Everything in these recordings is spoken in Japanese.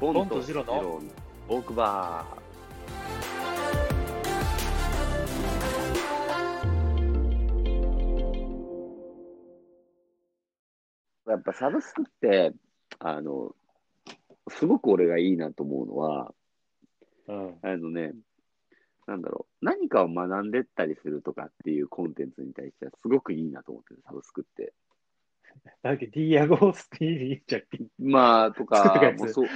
ポポンとジロのトークバー。やっぱサブスクって、あの、すごく俺がいいなと思うのは、うん。あのね、なんだろう、何かを学んでったりするとかっていうコンテンツに対してはすごくいいなと思ってる、サブスクって。だっけ、ディアゴースティーリーじゃっけ。まあ、とかもそう、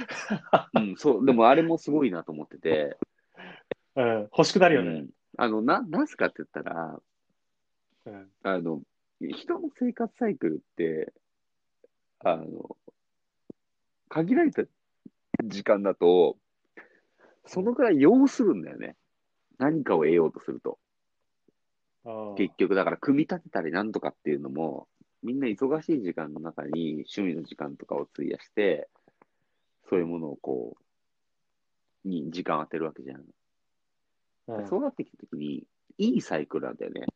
うん、そう、でもあれもすごいなと思ってて、うん。欲しくなるよね。うん、あの、な、なんすかって言ったら、うん。あの、人の生活サイクルって、あの、限られた時間だと、そのくらい要するんだよね。何かを得ようとすると。結局、だから組み立てたりなんとかっていうのも、みんな忙しい時間の中に趣味の時間とかを費やして、そういうものをこう、に時間を当てるわけじゃん。うんそうなってきたときに、いいサイクルなんだよね。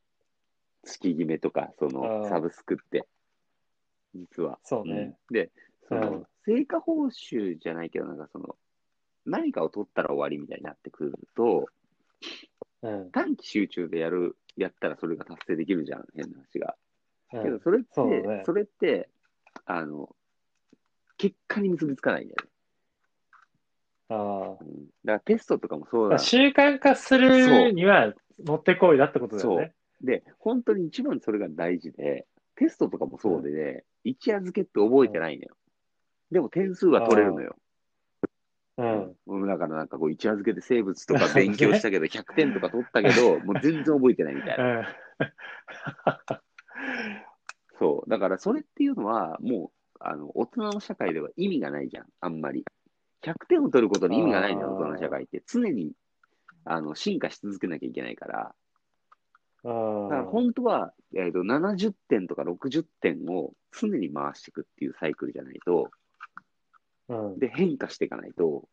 月決めとか、そのサブスクって。実は。そうね。うんで、その、うん成果報酬じゃないけど、なんかその、何かを取ったら終わりみたいになってくると、うん。短期集中でやる、やったらそれが達成できるじゃん、変な話が。うん。けどそれって、そねそれって、あの、結果に結びつかないんだよね。ああ。うん、だからテストとかもそうだ習慣化するには、もってこいだってことだよね。で、本当に一番それが大事で、テストとかもそうでね、一夜漬けって覚えてないのよ。でも点数は取れるのよ。うん。うん、だからなんかこう一夜漬けで生物とか勉強したけど、100点とか取ったけど、もう全然覚えてないみたいな。うん。そう。だからそれっていうのは、もう、あの、大人の社会では意味がないじゃん、あんまり。100点を取ることに意味がないんだよ、大人の社会って。常に、あの、進化し続けなきゃいけないから。だから本当は、えーと、70点とか60点を常に回していくっていうサイクルじゃないと、うん。で、変化していかないと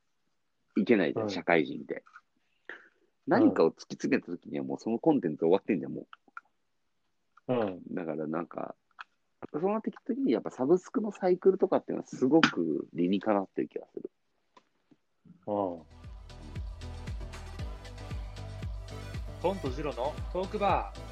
いけないじゃん、うん社会人って。何かを突き詰めた時にはもうそのコンテンツ終わってんじゃん、もうん。う。だからなんか、そうなってきた時にやっぱサブスクのサイクルとかっていうのはすごく理にかなってる気がする。うん。ポンとジロのトークバー。